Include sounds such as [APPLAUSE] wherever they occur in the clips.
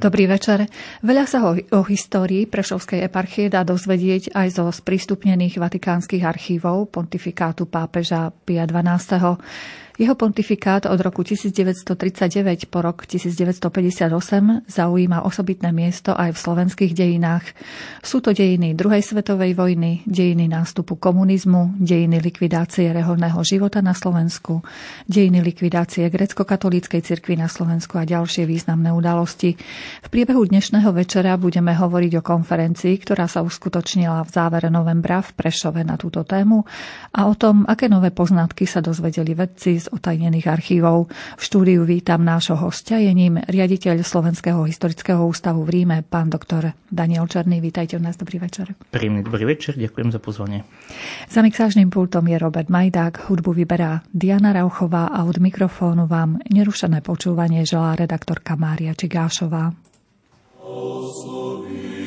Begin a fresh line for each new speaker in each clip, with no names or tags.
Dobrý večer. Veľa sa o, o histórii Prešovskej eparchie dá dozvedieť aj zo sprístupnených vatikánskych archívov pontifikátu pápeža Pia XII. Jeho pontifikát od roku 1939 po rok 1958 zaujíma osobitné miesto aj v slovenských dejinách. Sú to dejiny druhej svetovej vojny, dejiny nástupu komunizmu, dejiny likvidácie reholného života na Slovensku, dejiny likvidácie grecko-katolíckej cirkvi na Slovensku a ďalšie významné udalosti. V priebehu dnešného večera budeme hovoriť o konferencii, ktorá sa uskutočnila v závere novembra v Prešove na túto tému a o tom, aké nové poznatky sa dozvedeli vedci z otajnených archívov. V štúdiu vítam nášho hostia, je ním riaditeľ Slovenského historického ústavu v Ríme, pán doktor Daniel Černý. Vítajte u nás, dobrý večer.
Príjemný dobrý večer, ďakujem za pozvanie.
Za mixážnym pultom je Robert Majdák, hudbu vyberá Diana Rauchová a od mikrofónu vám nerušené počúvanie želá redaktorka Mária Čigášová. Osloví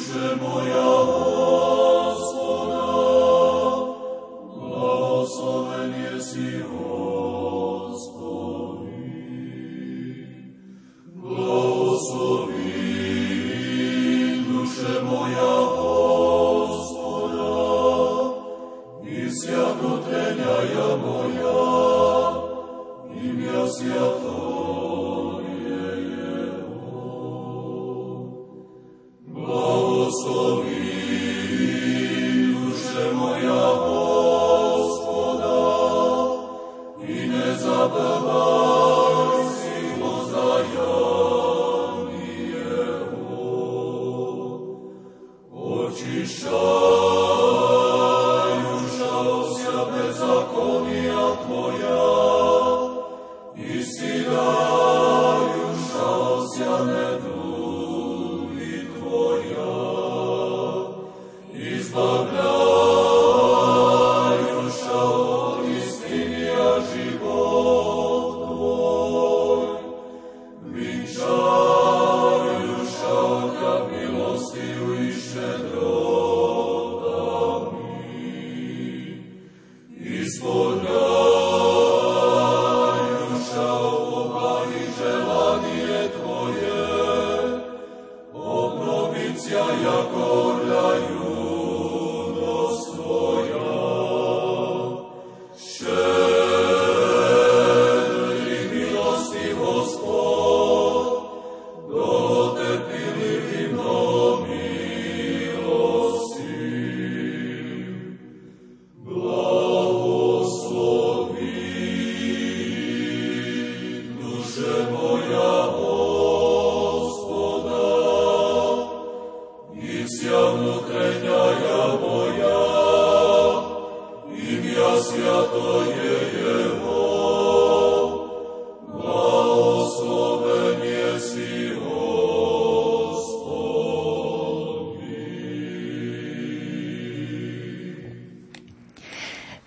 duše moja so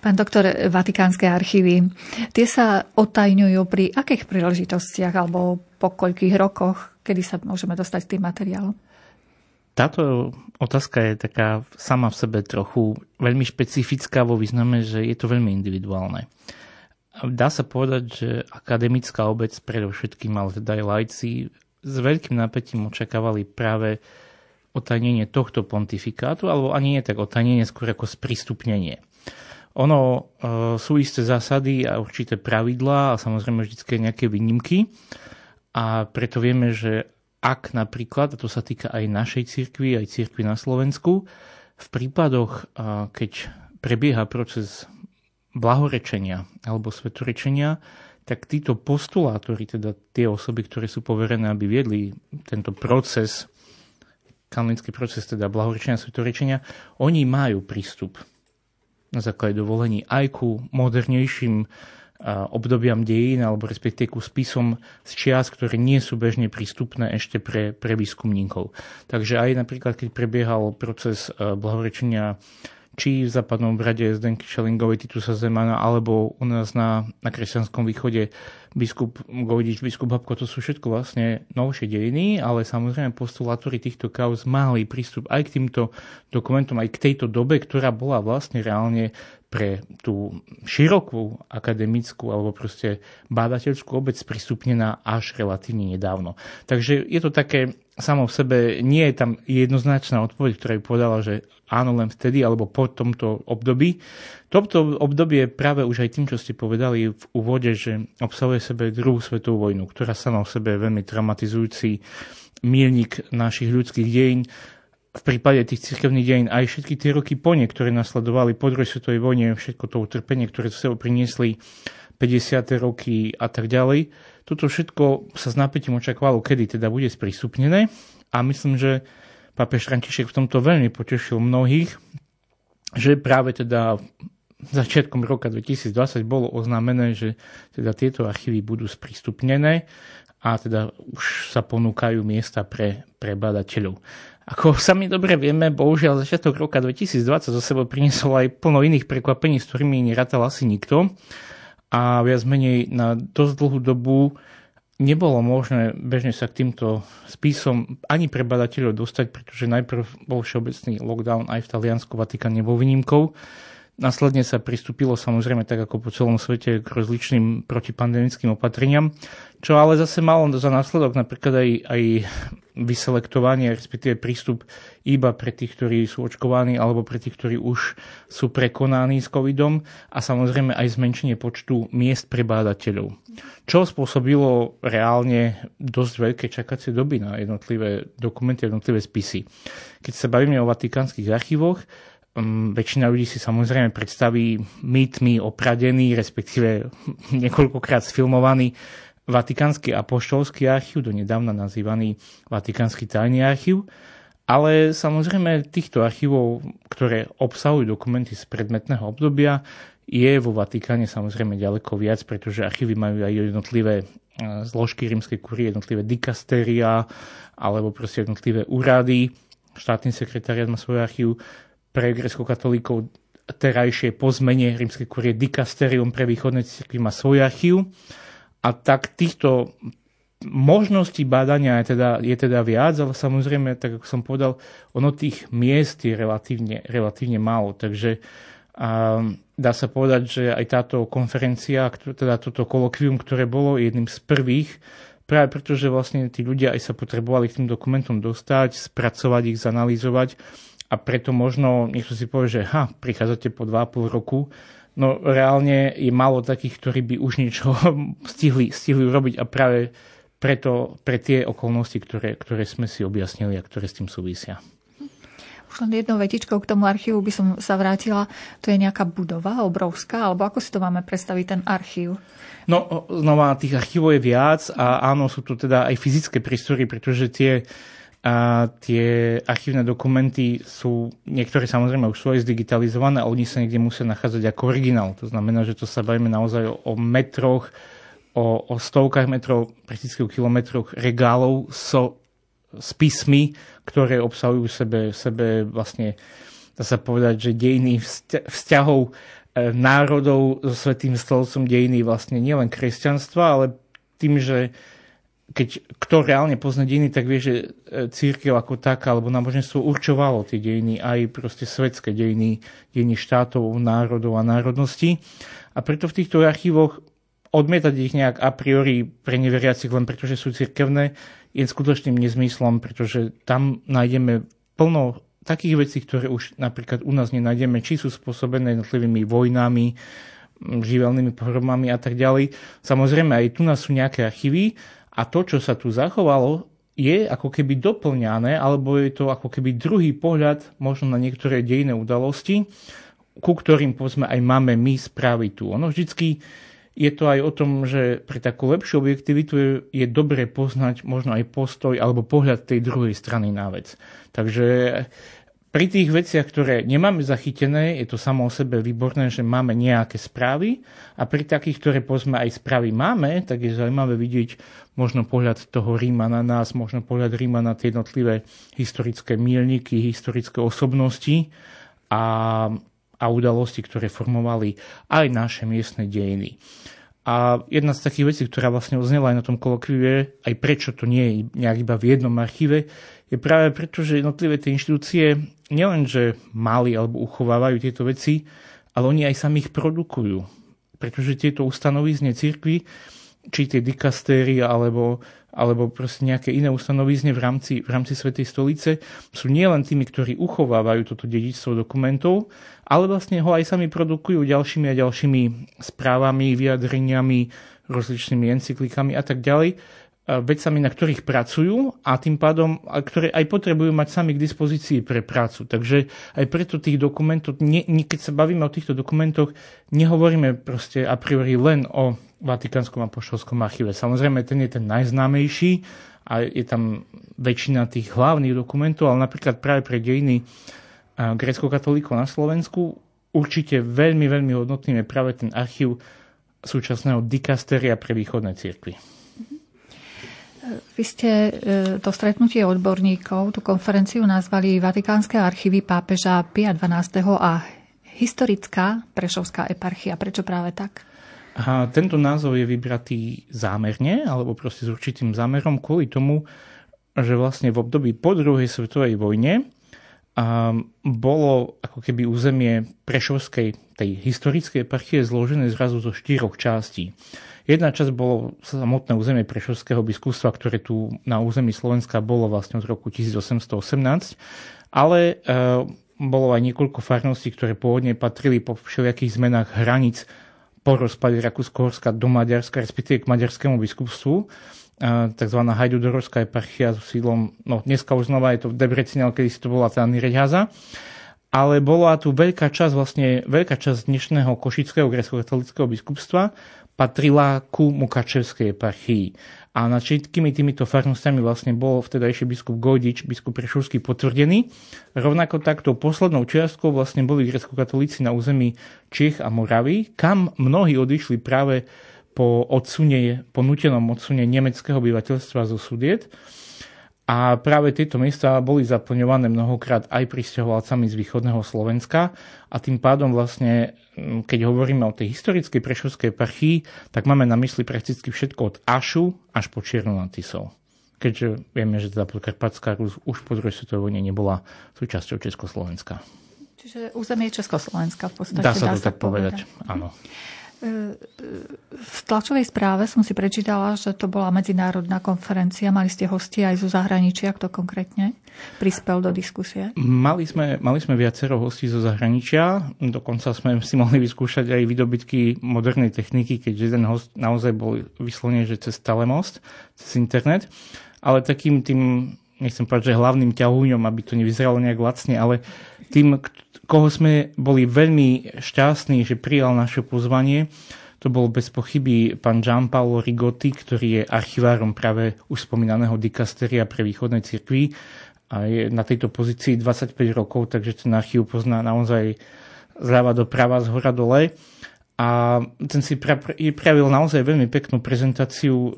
Pán doktor, Vatikánske archívy, tie sa otajňujú pri akých príležitostiach alebo po koľkých rokoch, kedy sa môžeme dostať k tým materiálom?
Táto otázka je taká sama v sebe trochu veľmi špecifická vo význame, že je to veľmi individuálne. Dá sa povedať, že akademická obec predovšetkým, ale teda aj lajci, s veľkým napätím očakávali práve otajnenie tohto pontifikátu, alebo ani nie tak otajnenie, skôr ako sprístupnenie. Ono e, sú isté zásady a určité pravidlá a samozrejme vždy nejaké výnimky. A preto vieme, že ak napríklad, a to sa týka aj našej cirkvi, aj cirkvi na Slovensku, v prípadoch, e, keď prebieha proces blahorečenia alebo svetorečenia, tak títo postulátori, teda tie osoby, ktoré sú poverené, aby viedli tento proces, kanonický proces teda blahorečenia svetorečenia, oni majú prístup na základe dovolení aj ku modernejším obdobiam dejín alebo respektíve ku spisom z čias, ktoré nie sú bežne prístupné ešte pre, pre výskumníkov. Takže aj napríklad, keď prebiehal proces blahorečenia či v západnom brade Zdenky Šelingovej, Titusa Zemana, alebo u nás na, na kresťanskom východe biskup Gojdič, biskup Babko, to sú všetko vlastne novšie dejiny, ale samozrejme postulátori týchto kauz mali prístup aj k týmto dokumentom, aj k tejto dobe, ktorá bola vlastne reálne pre tú širokú akademickú alebo proste bádateľskú obec sprístupnená až relatívne nedávno. Takže je to také samo v sebe, nie je tam jednoznačná odpoveď, ktorá by povedala, že áno len vtedy alebo po tomto období. Toto obdobie práve už aj tým, čo ste povedali v úvode, že obsahuje sebe druhú svetovú vojnu, ktorá sama o sebe je veľmi traumatizujúci milník našich ľudských dejín v prípade tých cirkevných dejín aj všetky tie roky po ne, ktoré nasledovali po druhej svetovej vojne, všetko to utrpenie, ktoré sa priniesli 50. roky a tak ďalej. Toto všetko sa s napätím očakávalo, kedy teda bude sprístupnené a myslím, že pápež František v tomto veľmi potešil mnohých, že práve teda začiatkom roka 2020 bolo oznámené, že teda tieto archívy budú sprístupnené a teda už sa ponúkajú miesta pre, pre badateľov. Ako sami dobre vieme, bohužiaľ začiatok roka 2020 zo sebou priniesol aj plno iných prekvapení, s ktorými nerátal asi nikto. A viac menej na dosť dlhú dobu nebolo možné bežne sa k týmto spisom ani pre badateľov dostať, pretože najprv bol všeobecný lockdown aj v Taliansku, Vatikán nebol výnimkou. Následne sa pristúpilo samozrejme tak ako po celom svete k rozličným protipandemickým opatreniam, čo ale zase malo za následok napríklad aj, aj vyselektovanie, respektíve prístup iba pre tých, ktorí sú očkovaní alebo pre tých, ktorí už sú prekonaní s covidom a samozrejme aj zmenšenie počtu miest pre bádateľov. Čo spôsobilo reálne dosť veľké čakacie doby na jednotlivé dokumenty, jednotlivé spisy. Keď sa bavíme o vatikánskych archívoch, väčšina ľudí si samozrejme predstaví mýtmi opradený, respektíve [LAUGHS] niekoľkokrát sfilmovaný Vatikánsky apoštolský archív, donedávna nazývaný Vatikánsky tajný archív. Ale samozrejme týchto archívov, ktoré obsahujú dokumenty z predmetného obdobia, je vo Vatikáne samozrejme ďaleko viac, pretože archívy majú aj jednotlivé e, zložky rímskej kurie, jednotlivé dikastéria alebo proste jednotlivé úrady. Štátny sekretariat má svoj archív pre grecko-katolíkov terajšie po zmene rímskej kurie dikasterium pre východné cirkvi má svoj archív. A tak týchto možností bádania je teda, je teda viac, ale samozrejme, tak ako som povedal, ono tých miest je relatívne, relatívne málo. Takže a dá sa povedať, že aj táto konferencia, teda toto kolokvium, ktoré bolo jedným z prvých, práve preto, že vlastne tí ľudia aj sa potrebovali k tým dokumentom dostať, spracovať ich, zanalýzovať, a preto možno niekto si povie, že ha, prichádzate po 2,5 roku, no reálne je málo takých, ktorí by už niečo [LAUGHS] stihli, stihli urobiť a práve preto, pre tie okolnosti, ktoré, ktoré sme si objasnili a ktoré s tým súvisia.
Už len jednou vetičkou k tomu archívu by som sa vrátila. To je nejaká budova obrovská, alebo ako si to máme predstaviť, ten archív?
No, znova, tých archívov je viac a áno, sú to teda aj fyzické priestory, pretože tie a tie archívne dokumenty sú, niektoré samozrejme už sú aj zdigitalizované a oni sa niekde musia nachádzať ako originál. To znamená, že to sa bavíme naozaj o metroch, o, o stovkách metrov, prakticky o kilometroch regálov so spismi, ktoré obsahujú v sebe, v sebe vlastne, dá sa povedať, že dejiny vzťahov e, národov so Svetým stolcom dejiny vlastne nielen kresťanstva, ale tým, že keď kto reálne pozná dejiny, tak vie, že e, církev ako taká, alebo náboženstvo určovalo tie dejiny, aj proste svetské dejiny, dejiny štátov, národov a národností. A preto v týchto archívoch odmietať ich nejak a priori pre neveriacich len preto, že sú cirkevné, je skutočným nezmyslom, pretože tam nájdeme plno takých vecí, ktoré už napríklad u nás nenájdeme, či sú spôsobené jednotlivými vojnami, živelnými pohromami a tak ďalej. Samozrejme, aj tu nás sú nejaké archívy, a to, čo sa tu zachovalo, je ako keby doplňané, alebo je to ako keby druhý pohľad možno na niektoré dejné udalosti, ku ktorým povedzme aj máme my správy tu. Ono vždycky je to aj o tom, že pre takú lepšiu objektivitu je, je dobre poznať možno aj postoj alebo pohľad tej druhej strany na vec. Takže pri tých veciach, ktoré nemáme zachytené, je to samo o sebe výborné, že máme nejaké správy a pri takých, ktoré pozme aj správy máme, tak je zaujímavé vidieť možno pohľad toho Ríma na nás, možno pohľad Ríma na tie jednotlivé historické mílniky, historické osobnosti a, a udalosti, ktoré formovali aj naše miestne dejiny. A jedna z takých vecí, ktorá vlastne oznela aj na tom kolokviu, aj prečo to nie je nejak iba v jednom archíve, je práve preto, že jednotlivé tie inštitúcie nielenže mali alebo uchovávajú tieto veci, ale oni aj sami ich produkujú. Pretože tieto ustanovizne cirkvi, či tie dikastéry alebo, alebo proste nejaké iné ustanovizne v rámci, v rámci Svetej stolice, sú nielen tými, ktorí uchovávajú toto dedičstvo dokumentov, ale vlastne ho aj sami produkujú ďalšími a ďalšími správami, vyjadreniami, rozličnými encyklikami a tak ďalej vecami, na ktorých pracujú a tým pádom, a ktoré aj potrebujú mať sami k dispozícii pre prácu. Takže aj preto tých dokumentov, nie, nie, keď sa bavíme o týchto dokumentoch, nehovoríme proste a priori len o Vatikánskom a poštolskom archíve. Samozrejme, ten je ten najznámejší a je tam väčšina tých hlavných dokumentov, ale napríklad práve pre dejiny grecko-katolíkov na Slovensku určite veľmi, veľmi hodnotným je práve ten archív súčasného dikasteria pre východné cirkvy.
Vy ste e, to stretnutie odborníkov, tú konferenciu nazvali Vatikánske archívy pápeža Pia XII. a historická Prešovská eparchia. Prečo práve tak?
A tento názov je vybratý zámerne, alebo proste s určitým zámerom kvôli tomu, že vlastne v období po druhej svetovej vojne bolo ako keby územie Prešovskej, tej historickej eparchie zložené zrazu zo štyroch častí. Jedna časť bolo samotné územie Prešovského biskupstva, ktoré tu na území Slovenska bolo vlastne od roku 1818, ale e, bolo aj niekoľko farností, ktoré pôvodne patrili po všelijakých zmenách hraníc po rozpade Rakúsko-Horska do Maďarska, respektíve k maďarskému biskupstvu e, tzv. Hajdudorovská eparchia so sídlom, no dneska už znova je to v Debrecine, ale kedy si to bola tá Nireďhaza. Ale bola tu veľká časť, vlastne veľká časť dnešného košického grecko-katolického biskupstva patrila ku Mukačevskej eparchii. A nad všetkými týmito farnostiami vlastne bol vtedajší biskup Gojdič, biskup Prešovský potvrdený. Rovnako takto poslednou čiastkou vlastne boli grecko-katolíci na území Čech a Moravy, kam mnohí odišli práve po odsune, po nutenom odsune nemeckého obyvateľstva zo Sudiet. A práve tieto miesta boli zaplňované mnohokrát aj pristahovalcami z východného Slovenska a tým pádom vlastne, keď hovoríme o tej historickej prešovskej eparchii, tak máme na mysli prakticky všetko od Ašu až po Čiernu nad Tisou. Keďže vieme, že teda Podkarpatská Rus už po druhej svetovej vojne nebola súčasťou Československa.
Čiže územie Československa v podstate.
Dá sa to tak povedať, povedať. áno.
V tlačovej správe som si prečítala, že to bola medzinárodná konferencia. Mali ste hosti aj zo zahraničia. Kto konkrétne prispel do diskusie?
Mali sme, mali sme viacero hostí zo zahraničia. Dokonca sme si mohli vyskúšať aj výdobytky modernej techniky, keďže jeden host naozaj bol vyslovene, že cez telemost, cez internet. Ale takým tým, nechcem povedať, že hlavným ťahúňom, aby to nevyzeralo nejak lacne, ale tým, koho sme boli veľmi šťastní, že prijal naše pozvanie, to bol bez pochyby pán Gianpaolo Rigotti, ktorý je archivárom práve už spomínaného dikasteria pre východné cirkvi a je na tejto pozícii 25 rokov, takže ten archív pozná naozaj zľava do prava, z hora dole. A ten si pripravil naozaj veľmi peknú prezentáciu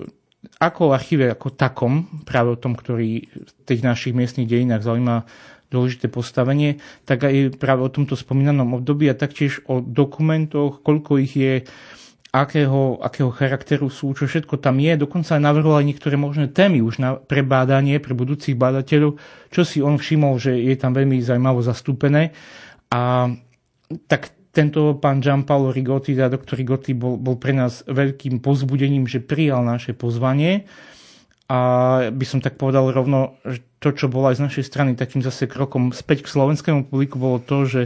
ako o archíve ako takom, práve o tom, ktorý v tých našich miestnych dejinách zaujíma dôležité postavenie, tak aj práve o tomto spomínanom období a taktiež o dokumentoch, koľko ich je, akého, akého charakteru sú, čo všetko tam je. Dokonca aj navrhol aj niektoré možné témy už na prebádanie pre budúcich bádateľov, čo si on všimol, že je tam veľmi zaujímavo zastúpené. A tak tento pán Gianpaolo Rigotti, teda doktor Rigotti, bol, bol pre nás veľkým pozbudením, že prijal naše pozvanie. A by som tak povedal rovno, že to, čo bolo aj z našej strany takým zase krokom späť k slovenskému publiku, bolo to, že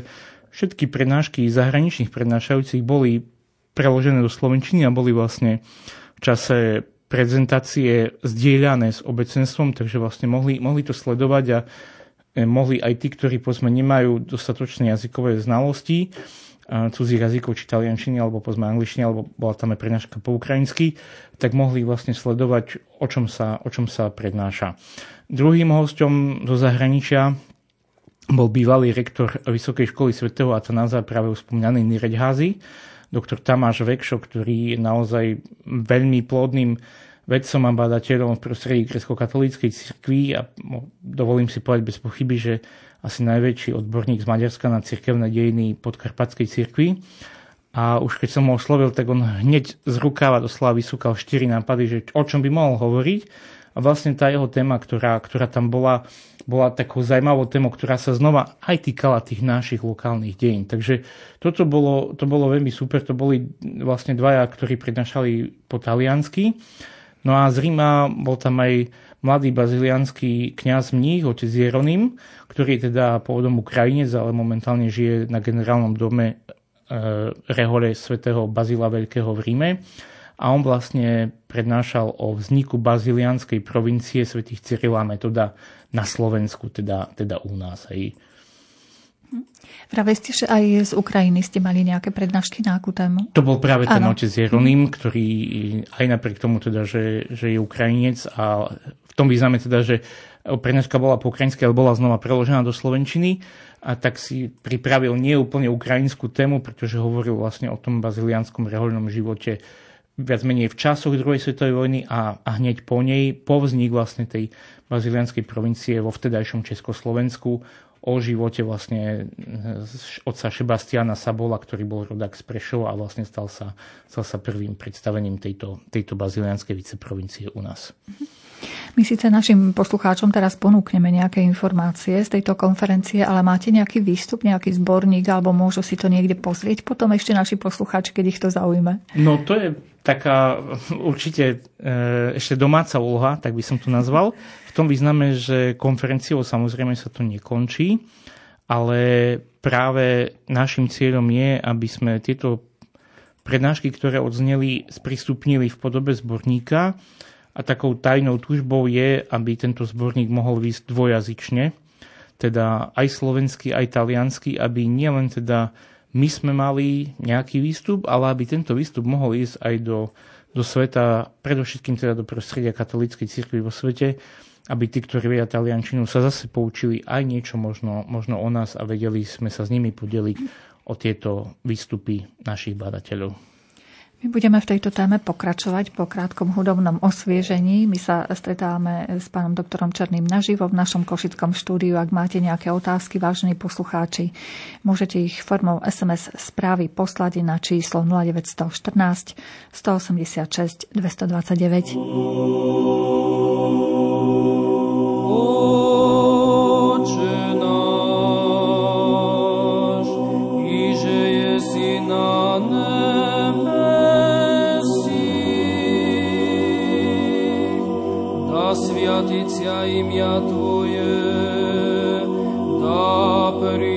všetky prednášky zahraničných prednášajúcich boli preložené do slovenčiny a boli vlastne v čase prezentácie zdieľané s obecenstvom, takže vlastne mohli, mohli to sledovať a e, mohli aj tí, ktorí povedzme nemajú dostatočné jazykové znalosti, cudzích jazykov, či taliančiny, alebo pozme angličtine, alebo bola tam aj prednáška po ukrajinsky, tak mohli vlastne sledovať, o čom sa, o čom sa prednáša. Druhým hostom zo zahraničia bol bývalý rektor Vysokej školy svätého Atanáza, práve spomínaný Nireďházy, doktor Tamáš Vekšo, ktorý je naozaj veľmi plodným vedcom a badateľom v prostredí grecko-katolíckej cirkvi a dovolím si povedať bez pochyby, že asi najväčší odborník z Maďarska na cirkevné dejiny podkarpatskej cirkvi. A už keď som ho oslovil, tak on hneď z rukáva doslova vysúkal štyri nápady, že o čom by mohol hovoriť. A vlastne tá jeho téma, ktorá, ktorá tam bola, bola takou zaujímavou témou, ktorá sa znova aj týkala tých našich lokálnych dejín. Takže toto bolo, to bolo veľmi super. To boli vlastne dvaja, ktorí prednášali po taliansky. No a z Ríma bol tam aj mladý bazilianský kňaz mních, otec Jeronym, ktorý je teda pôvodom Ukrajinec, ale momentálne žije na generálnom dome e, rehole svätého Bazila Veľkého v Ríme. A on vlastne prednášal o vzniku bazilianskej provincie svätých Cyrila Metoda na Slovensku, teda, teda u nás. Hej.
Práve ste, že aj z Ukrajiny ste mali nejaké prednášky na akú tému?
To bol práve ten ano. otec Jeronym, ktorý aj napriek tomu teda, že, že je Ukrajinec a v tom význame teda, že prednáška bola po ukrajinsky, ale bola znova preložená do Slovenčiny a tak si pripravil nie úplne ukrajinskú tému, pretože hovoril vlastne o tom bazilianskom rehoľnom živote viac menej v časoch druhej svetovej vojny a, a hneď po nej, po vznik vlastne tej bazilianskej provincie vo vtedajšom Československu, o živote vlastne otca Sebastiana Sabola, ktorý bol rodák z Prešova a vlastne stal sa, stal sa prvým predstavením tejto, tejto bazilianskej viceprovincie u nás.
My síce našim poslucháčom teraz ponúkneme nejaké informácie z tejto konferencie, ale máte nejaký výstup, nejaký zborník, alebo môžu si to niekde pozrieť potom ešte naši poslucháči, keď ich to zaujme?
No to je taká určite e, ešte domáca úloha, tak by som to nazval tom význame, že konferenciou samozrejme sa to nekončí, ale práve našim cieľom je, aby sme tieto prednášky, ktoré odzneli, sprístupnili v podobe zborníka a takou tajnou túžbou je, aby tento zborník mohol výsť dvojazyčne, teda aj slovenský, aj taliansky, aby nielen teda my sme mali nejaký výstup, ale aby tento výstup mohol ísť aj do, do sveta, predovšetkým teda do prostredia katolíckej cirkvi vo svete, aby tí, ktorí vedia taliančinu, sa zase poučili aj niečo možno, možno o nás a vedeli sme sa s nimi podeliť o tieto výstupy našich badateľov.
My budeme v tejto téme pokračovať po krátkom hudobnom osviežení. My sa stretávame s pánom doktorom Černým naživo v našom košickom štúdiu. Ak máte nejaké otázky, vážení poslucháči, môžete ich formou SMS správy poslať na číslo 0914 186 229.
святиться ім'я Твоє, да прийде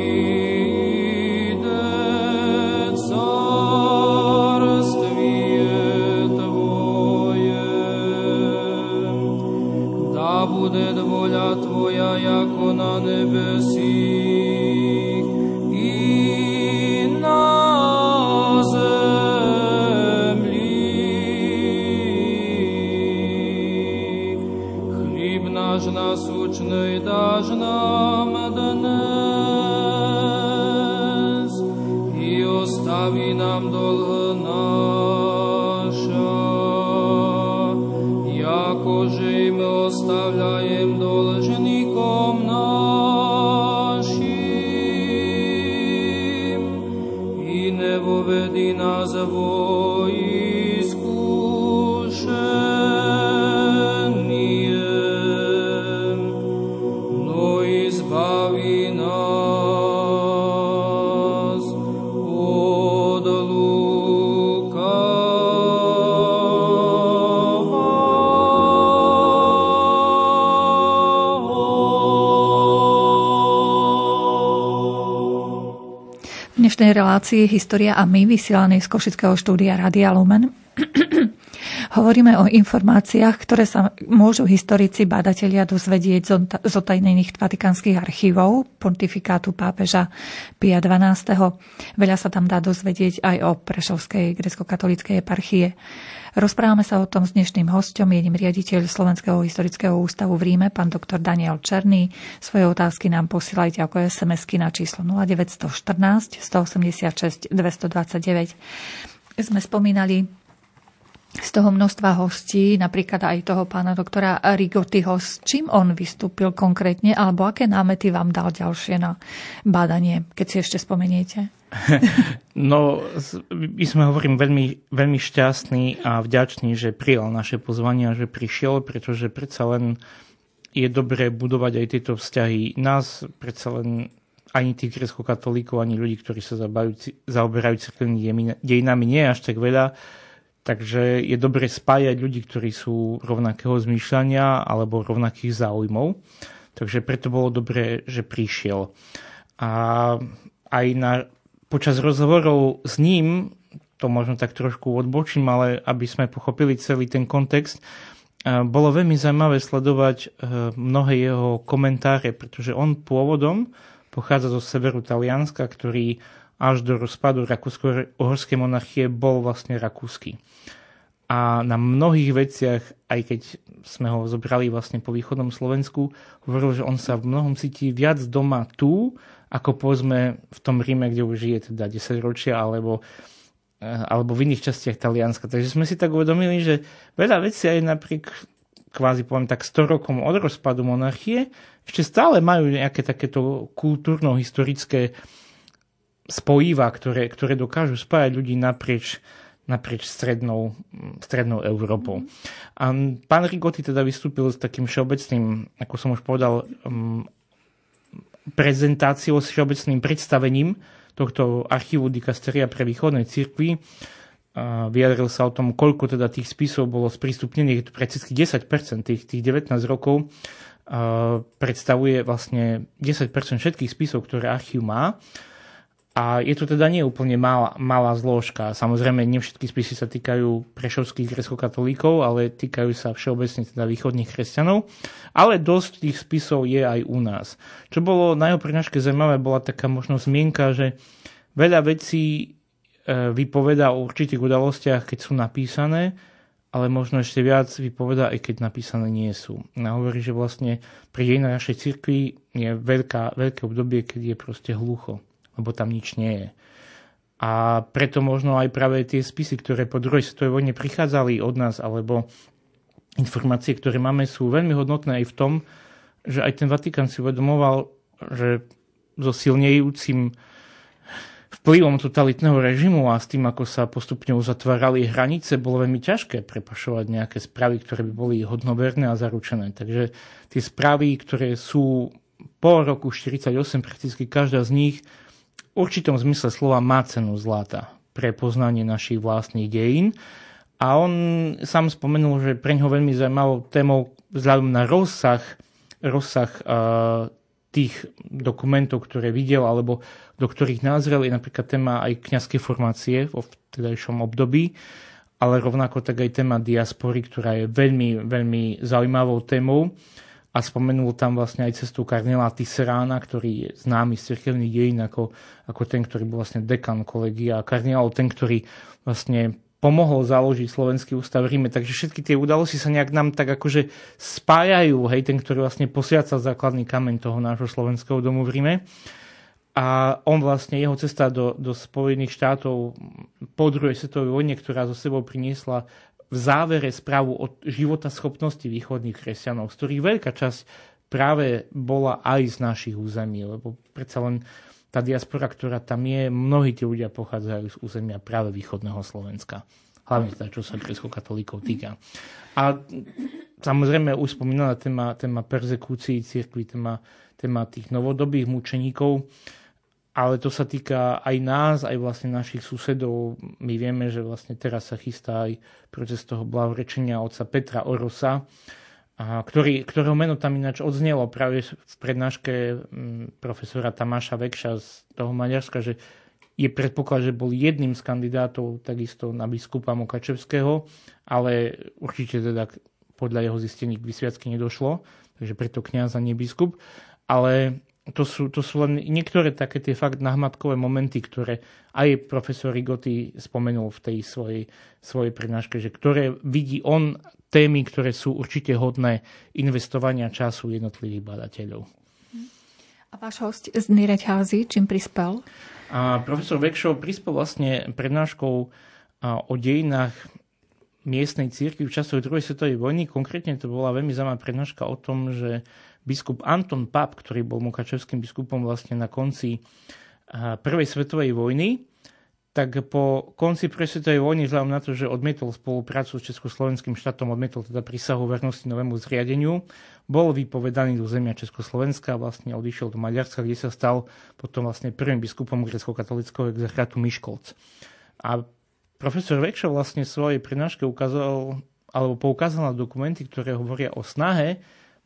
царствіє Твоє, да буде слава Твоя, яко на небесіх, і на землі. Хліб наш насущний даж нам донес, і остави нам долг наш, Božím ostavľajem dlžníkom našim. I ne vovedi nas vo
dnešnej relácii História a my, vysielanej z Košického štúdia Radia Lumen. [CLEARS THROAT] Hovoríme o informáciách, ktoré sa môžu historici, badatelia dozvedieť z otajnených vatikánskych archívov pontifikátu pápeža Pia XII. Veľa sa tam dá dozvedieť aj o Prešovskej grecko-katolíckej eparchie. Rozprávame sa o tom s dnešným hostom, jedným riaditeľ Slovenského historického ústavu v Ríme, pán doktor Daniel Černý. Svoje otázky nám posielajte ako SMS-ky na číslo 0914 186 229. Sme spomínali z toho množstva hostí, napríklad aj toho pána doktora Rigotyho, s čím on vystúpil konkrétne, alebo aké námety vám dal ďalšie na bádanie, keď si ešte spomeniete? [LAUGHS]
No, my sme, hovorím, veľmi, veľmi šťastní a vďační, že prijal naše pozvanie a že prišiel, pretože predsa len je dobré budovať aj tieto vzťahy. Nás predsa len ani tých grecko-katolíkov, ani ľudí, ktorí sa zaoberajú cirkevnými dejinami, nie je až tak veľa. Takže je dobre spájať ľudí, ktorí sú rovnakého zmýšľania alebo rovnakých záujmov. Takže preto bolo dobré, že prišiel. A aj na, počas rozhovorov s ním, to možno tak trošku odbočím, ale aby sme pochopili celý ten kontext, bolo veľmi zaujímavé sledovať e, mnohé jeho komentáre, pretože on pôvodom pochádza zo severu Talianska, ktorý až do rozpadu Rakúsko-Uhorskej monarchie bol vlastne rakúsky. A na mnohých veciach, aj keď sme ho zobrali vlastne po východnom Slovensku, hovoril, že on sa v mnohom cíti viac doma tu, ako povedzme v tom Ríme, kde už žije teda 10 ročia, alebo, eh, alebo v iných častiach Talianska. Takže sme si tak uvedomili, že veľa vecí aj napriek kvázi poviem tak 100 rokom od rozpadu monarchie, ešte stále majú nejaké takéto kultúrno-historické spojiva, ktoré, ktoré dokážu spájať ľudí naprieč, naprieč strednou, strednou Európou. A pán Rigotti teda vystúpil s takým všeobecným, ako som už povedal, um, prezentáciou, s všeobecným predstavením tohto archívu Dikasteria pre východnej cirkvi. Vyjadril sa o tom, koľko teda tých spisov bolo sprístupnených, prakticky 10%, tých, tých 19 rokov predstavuje vlastne 10% všetkých spisov, ktoré archív má. A je to teda nie úplne malá, malá zložka. Samozrejme, nie všetky spisy sa týkajú prešovských grecko-katolíkov, ale týkajú sa všeobecne teda východných kresťanov. Ale dosť tých spisov je aj u nás. Čo bolo na jeho zaujímavé, bola taká možno zmienka, že veľa vecí e, vypoveda o určitých udalostiach, keď sú napísané, ale možno ešte viac vypoveda, aj keď napísané nie sú. A hovorí, že vlastne pri dejinách našej cirkvi je veľká, veľké obdobie, keď je proste hlucho, lebo tam nič nie je. A preto možno aj práve tie spisy, ktoré po druhej svetovej vojne prichádzali od nás, alebo informácie, ktoré máme, sú veľmi hodnotné aj v tom, že aj ten Vatikán si uvedomoval, že so silnejúcim vplyvom totalitného režimu a s tým, ako sa postupne uzatvárali hranice, bolo veľmi ťažké prepašovať nejaké správy, ktoré by boli hodnoverné a zaručené. Takže tie správy, ktoré sú po roku 1948, prakticky každá z nich určitom zmysle slova má cenu zlata pre poznanie našich vlastných dejín. A on sám spomenul, že pre ňoho veľmi zaujímavou témou vzhľadom na rozsah, rozsah uh, tých dokumentov, ktoré videl, alebo do ktorých názrel je napríklad téma aj kňazskej formácie vo vtedajšom období, ale rovnako tak aj téma diaspory, ktorá je veľmi, veľmi zaujímavou témou a spomenul tam vlastne aj cestu kardinela Tisserána, ktorý je známy z cirkevných dejín ako, ako ten, ktorý bol vlastne dekan kolegia a kardinál ten, ktorý vlastne pomohol založiť Slovenský ústav v Ríme. Takže všetky tie udalosti sa nejak nám tak akože spájajú, hej, ten, ktorý vlastne posiaca základný kameň toho nášho slovenského domu v Ríme. A on vlastne, jeho cesta do, do Spojených štátov po druhej svetovej vojne, ktorá zo sebou priniesla v závere správu o života schopnosti východných kresťanov, z ktorých veľká časť práve bola aj z našich území, lebo predsa len tá diaspora, ktorá tam je, mnohí tí ľudia pochádzajú z územia práve východného Slovenska. Hlavne teda, čo sa grecko-katolíkov týka. A samozrejme už spomínaná téma, téma persekúcií cirkvi, téma, téma tých novodobých mučeníkov ale to sa týka aj nás, aj vlastne našich susedov. My vieme, že vlastne teraz sa chystá aj proces toho blahorečenia otca Petra Orosa, ktorý, ktorého meno tam ináč odznelo práve v prednáške mm, profesora Tamáša Vekša z toho Maďarska, že je predpoklad, že bol jedným z kandidátov takisto na biskupa Mokačevského, ale určite teda podľa jeho zistení k vysviacky nedošlo, takže preto kniaz a nie biskup. Ale to sú, to sú len niektoré také tie fakt nahmatkové momenty, ktoré aj profesor Rigotti spomenul v tej svojej, svojej prednáške, že ktoré vidí on témy, ktoré sú určite hodné investovania času jednotlivých badateľov.
A váš host z Nireťházy, čím prispel?
A profesor Vekšov prispel vlastne prednáškou o dejinách miestnej církvy v časoch druhej svetovej vojny. Konkrétne to bola veľmi zaujímavá prednáška o tom, že biskup Anton Pap, ktorý bol mukačevským biskupom vlastne na konci prvej svetovej vojny, tak po konci prvej svetovej vojny, vzhľadom na to, že odmietol spoluprácu s Československým štátom, odmietol teda prísahu vernosti novému zriadeniu, bol vypovedaný do zemia Československa a vlastne odišiel do Maďarska, kde sa stal potom vlastne prvým biskupom grecko-katolického exarchátu Miškolc. A profesor Vekšo vlastne v svojej prednáške ukázal, alebo poukázal na dokumenty, ktoré hovoria o snahe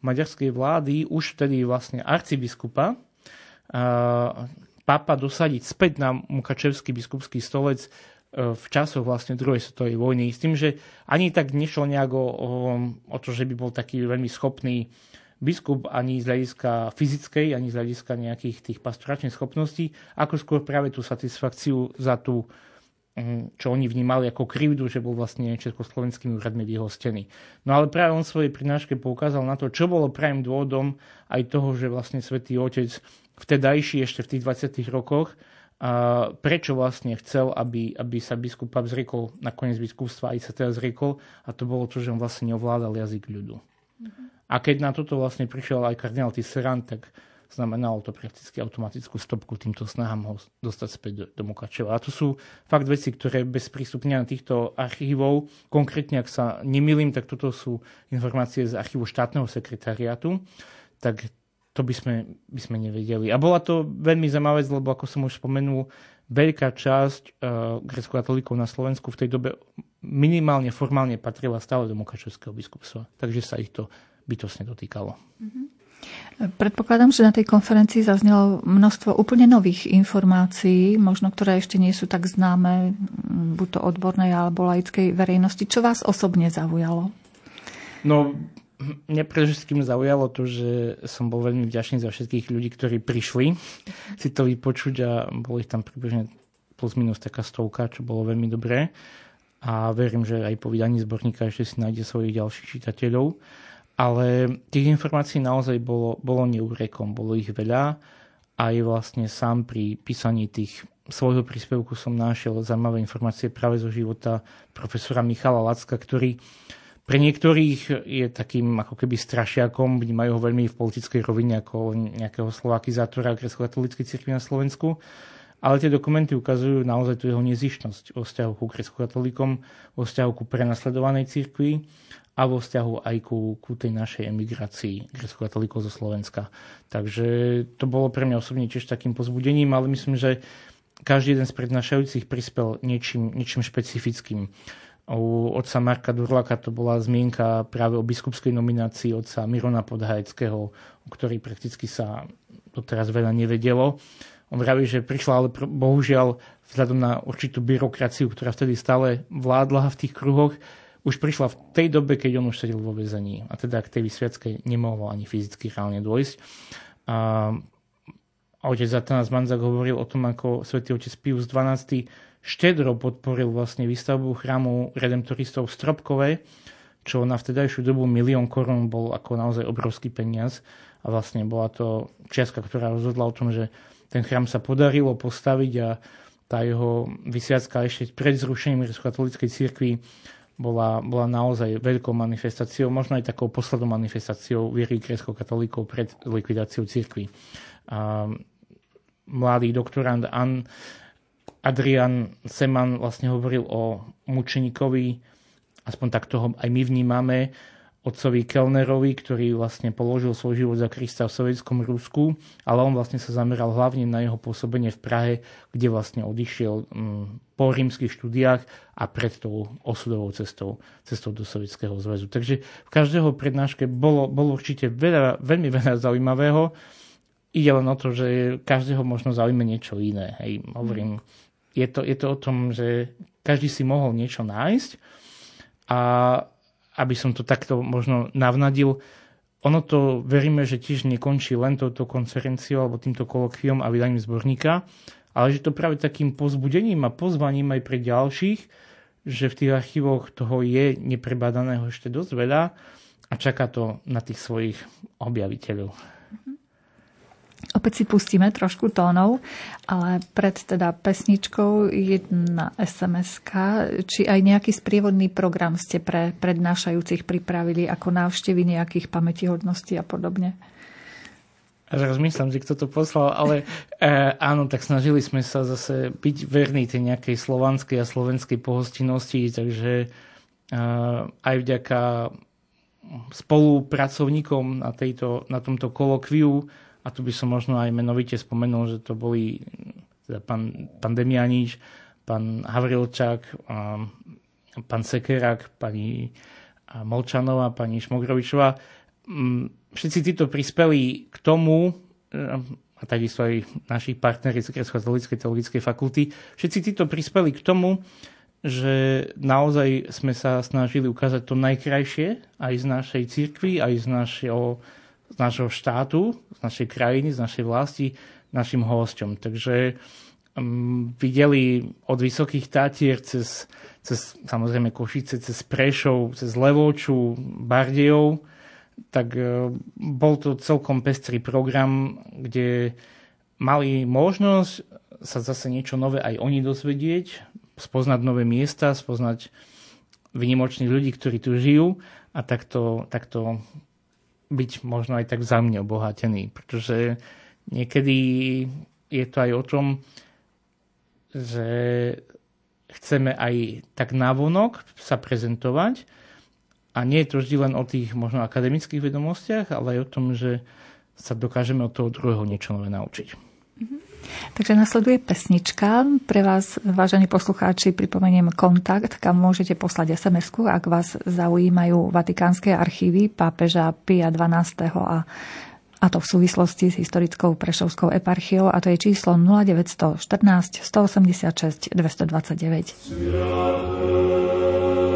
maďarskej vlády, už vtedy vlastne arcibiskupa, papa dosadiť späť na Mukačevský biskupský stolec e, v časoch vlastne druhej svetovej vojny. S tým, že ani tak nešlo nejak o, o, to, že by bol taký veľmi schopný biskup ani z hľadiska fyzickej, ani z hľadiska nejakých tých pastoračných schopností, ako skôr práve tú satisfakciu za tú, čo oni vnímali ako krivdu, že bol vlastne československými úradmi vyhostený. No ale práve on svojej prináške poukázal na to, čo bolo pravým dôvodom aj toho, že vlastne svätý Otec vtedajší ešte v tých 20. rokoch, a prečo vlastne chcel, aby, aby sa biskupa zriekol nakoniec biskupstva, aj sa teda zriekol, a to bolo to, že on vlastne neovládal jazyk ľudu. Mm-hmm. A keď na toto vlastne prišiel aj kardinál Tisserand, tak znamenalo to prakticky automatickú stopku týmto snahám ho dostať späť do, do Mukačeva. A to sú fakt veci, ktoré bez prístupnia týchto archívov, konkrétne ak sa nemilím, tak toto sú informácie z archívu štátneho sekretariátu, tak to by sme, by sme nevedeli. A bola to veľmi zaujímavá vec, lebo ako som už spomenul, veľká časť uh, grecko-katolíkov na Slovensku v tej dobe minimálne formálne patrila stále do Mokačevského biskupstva. Takže sa ich to bytosne dotýkalo. Mm-hmm.
Predpokladám, že na tej konferencii zaznelo množstvo úplne nových informácií, možno ktoré ešte nie sú tak známe buď to odbornej alebo laickej verejnosti. Čo vás osobne zaujalo?
No, mňa predovšetkým zaujalo to, že som bol veľmi vďačný za všetkých ľudí, ktorí prišli si to vypočuť a bolo ich tam približne plus minus taká stovka, čo bolo veľmi dobré. A verím, že aj po vydaní zborníka ešte si nájde svojich ďalších čitateľov. Ale tých informácií naozaj bolo, bolo neúrekom, bolo ich veľa. Aj vlastne sám pri písaní tých svojho príspevku som našiel zaujímavé informácie práve zo života profesora Michala Lacka, ktorý pre niektorých je takým ako keby strašiakom, vnímajú ho veľmi v politickej rovine ako nejakého slovakizátora grecko-katolíckej cirkvi na Slovensku. Ale tie dokumenty ukazujú naozaj tú jeho nezištnosť vo vzťahu ku grecko-katolíkom, vo vzťahu ku prenasledovanej cirkvi a vo vzťahu aj ku, ku tej našej emigrácii grecko-katolíkov zo Slovenska. Takže to bolo pre mňa osobne tiež takým pozbudením, ale myslím, že každý jeden z prednášajúcich prispel niečím, niečím špecifickým. U otca Marka Durlaka to bola zmienka práve o biskupskej nominácii otca Mirona Podhajckého, o ktorej prakticky sa doteraz veľa nevedelo. On vraví, že prišla, ale bohužiaľ vzhľadom na určitú byrokraciu, ktorá vtedy stále vládla v tých kruhoch, už prišla v tej dobe, keď on už sedel vo väzení. A teda k tej vysviackej nemohlo ani fyzicky reálne dôjsť. A otec Zatanás Manzak hovoril o tom, ako svätý otec Pius XII štedro podporil vlastne výstavbu chrámu redemptoristov v Stropkove, čo na vtedajšiu dobu milión korún bol ako naozaj obrovský peniaz a vlastne bola to čiastka, ktorá rozhodla o tom, že ten chrám sa podarilo postaviť a tá jeho vysviacka ešte pred zrušením katolíckej cirkvi bola, bola naozaj veľkou manifestáciou, možno aj takou poslednou manifestáciou viery grecko-katolíkov pred likvidáciou cirkvi. A mladý doktorant Ann Adrian Seman vlastne hovoril o mučeníkovi, aspoň tak toho aj my vnímame, otcovi Kellnerovi, ktorý vlastne položil svoj život za Krista v sovietskom Rusku, ale on vlastne sa zameral hlavne na jeho pôsobenie v Prahe, kde vlastne odišiel mm, po rímskych štúdiách a pred tou osudovou cestou, cestou do Sovietskeho zväzu. Takže v každého prednáške bolo, bolo určite veľa, veľmi veľa zaujímavého. Ide len o to, že každého možno zaujíma niečo iné. Hej, hovorím, je to, je to o tom, že každý si mohol niečo nájsť a aby som to takto možno navnadil, ono to veríme, že tiež nekončí len touto konferenciou alebo týmto kolokviom a vydaním zborníka, ale že to práve takým pozbudením a pozvaním aj pre ďalších, že v tých archívoch toho je neprebádaného ešte dosť veľa a čaká to na tých svojich objaviteľov.
Opäť si pustíme trošku tónov, ale pred teda pesničkou jedna sms či aj nejaký sprievodný program ste pre prednášajúcich pripravili ako návštevy nejakých pamätihodností a podobne?
Rozmýšľam, že kto to poslal, ale e, áno, tak snažili sme sa zase byť verní tej nejakej slovanskej a slovenskej pohostinnosti, takže e, aj vďaka spolupracovníkom na, tejto, na tomto kolokviu, a tu by som možno aj menovite spomenul, že to boli teda pán, pán Demianič, pán Havrilčák, pán Sekerak, pani Molčanová, pani Šmogrovičová. Mm, všetci títo prispeli k tomu, a takisto aj naši partneri z Grecko-katolíckej teologickej fakulty, všetci títo prispeli k tomu, že naozaj sme sa snažili ukázať to najkrajšie aj z našej cirkvi, aj z našeho, z našeho štátu, z našej krajiny, z našej vlasti našim hosťom. Takže um, videli od Vysokých Tatier cez, cez samozrejme Košice, cez Prešov, cez Levoču, Bardejov, tak uh, bol to celkom pestrý program, kde mali možnosť sa zase niečo nové aj oni dozvedieť, spoznať nové miesta, spoznať vynimočných ľudí, ktorí tu žijú a takto, takto byť možno aj tak vzájomne obohatený. Pretože niekedy je to aj o tom, že chceme aj tak navonok sa prezentovať a nie je to vždy len o tých možno akademických vedomostiach, ale aj o tom, že sa dokážeme od toho druhého niečo nové naučiť. Mm-hmm.
Takže nasleduje pesnička. Pre vás, vážení poslucháči, pripomeniem kontakt, kam môžete poslať sms ak vás zaujímajú vatikánske archívy pápeža Pia 12. a a to v súvislosti s historickou Prešovskou eparchiou a to je číslo 0914 186 229.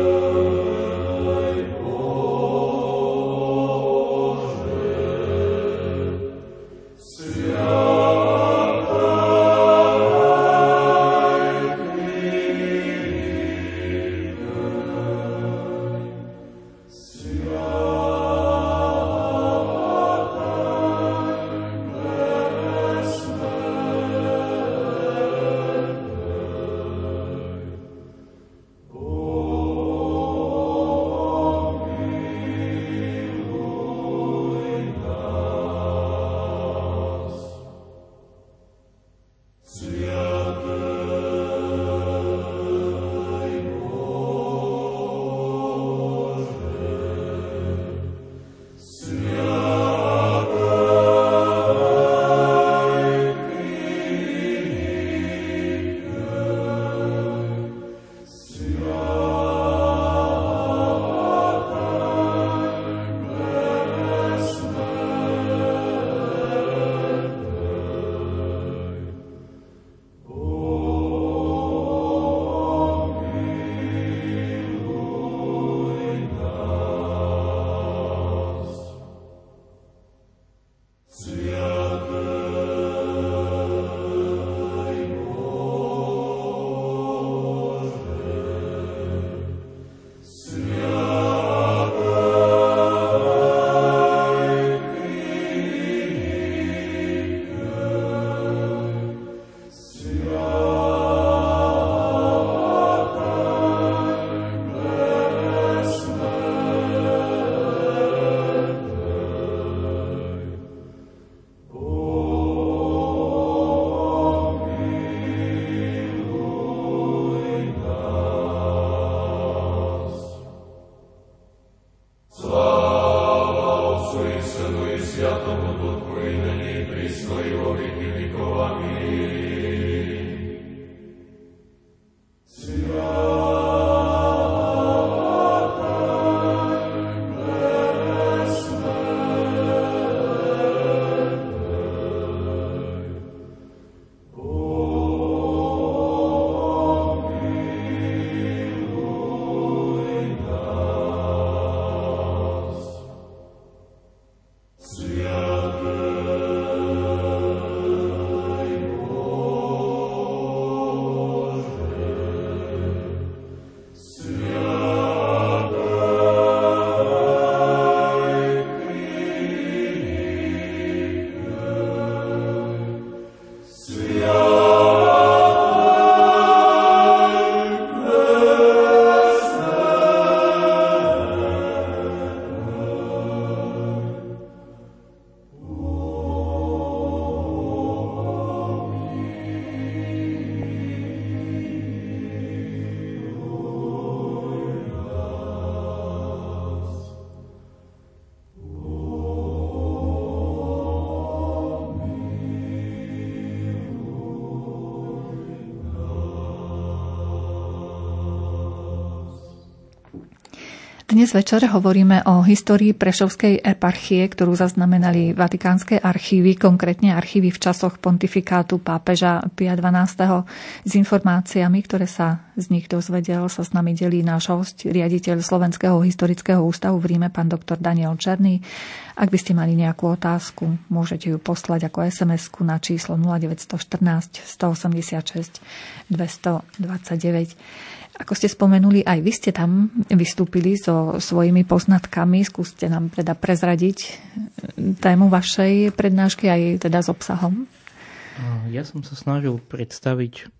Dnes večer hovoríme o histórii Prešovskej eparchie, ktorú zaznamenali vatikánske archívy, konkrétne archívy v časoch pontifikátu pápeža Pia XII. S informáciami, ktoré sa z nich dozvedel, sa s nami delí náš host, riaditeľ Slovenského historického ústavu v Ríme, pán doktor Daniel Černý. Ak by ste mali nejakú otázku, môžete ju poslať ako sms na číslo 0914 186 229. Ako ste spomenuli, aj vy ste tam vystúpili so svojimi poznatkami. Skúste nám teda prezradiť e, tému vašej prednášky aj teda s obsahom.
Ja som sa snažil predstaviť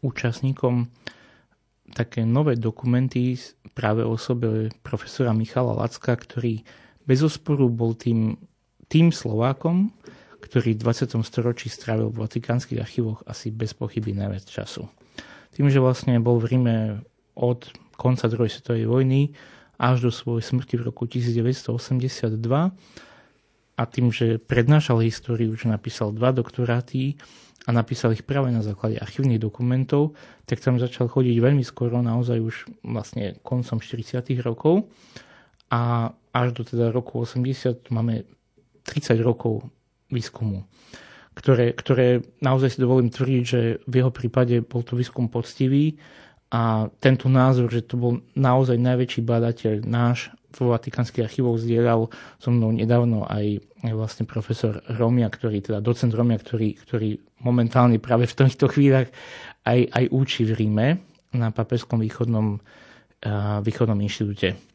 účastníkom také nové dokumenty práve o osobe profesora Michala Lacka, ktorý bez osporu bol tým, tým Slovákom, ktorý v 20. storočí strávil v vatikánskych archívoch asi bez pochyby najviac času. Tým, že vlastne bol v Ríme od konca druhej svetovej vojny až do svojej smrti v roku 1982 a tým, že prednášal históriu, že napísal dva doktoráty a napísal ich práve na základe archívnych dokumentov, tak tam začal chodiť veľmi skoro, naozaj už vlastne koncom 40. rokov a až do teda roku 80 máme 30 rokov výskumu ktoré, ktoré naozaj si dovolím tvrdiť, že v jeho prípade bol to výskum poctivý a tento názor, že to bol naozaj najväčší badateľ náš vo Vatikánskych archívoch zdieľal so mnou nedávno aj, vlastne profesor Romia, ktorý, teda docent Romia, ktorý, ktorý momentálne práve v týchto chvíľach aj, aj učí v Ríme na Papeskom východnom, uh, východnom inštitúte.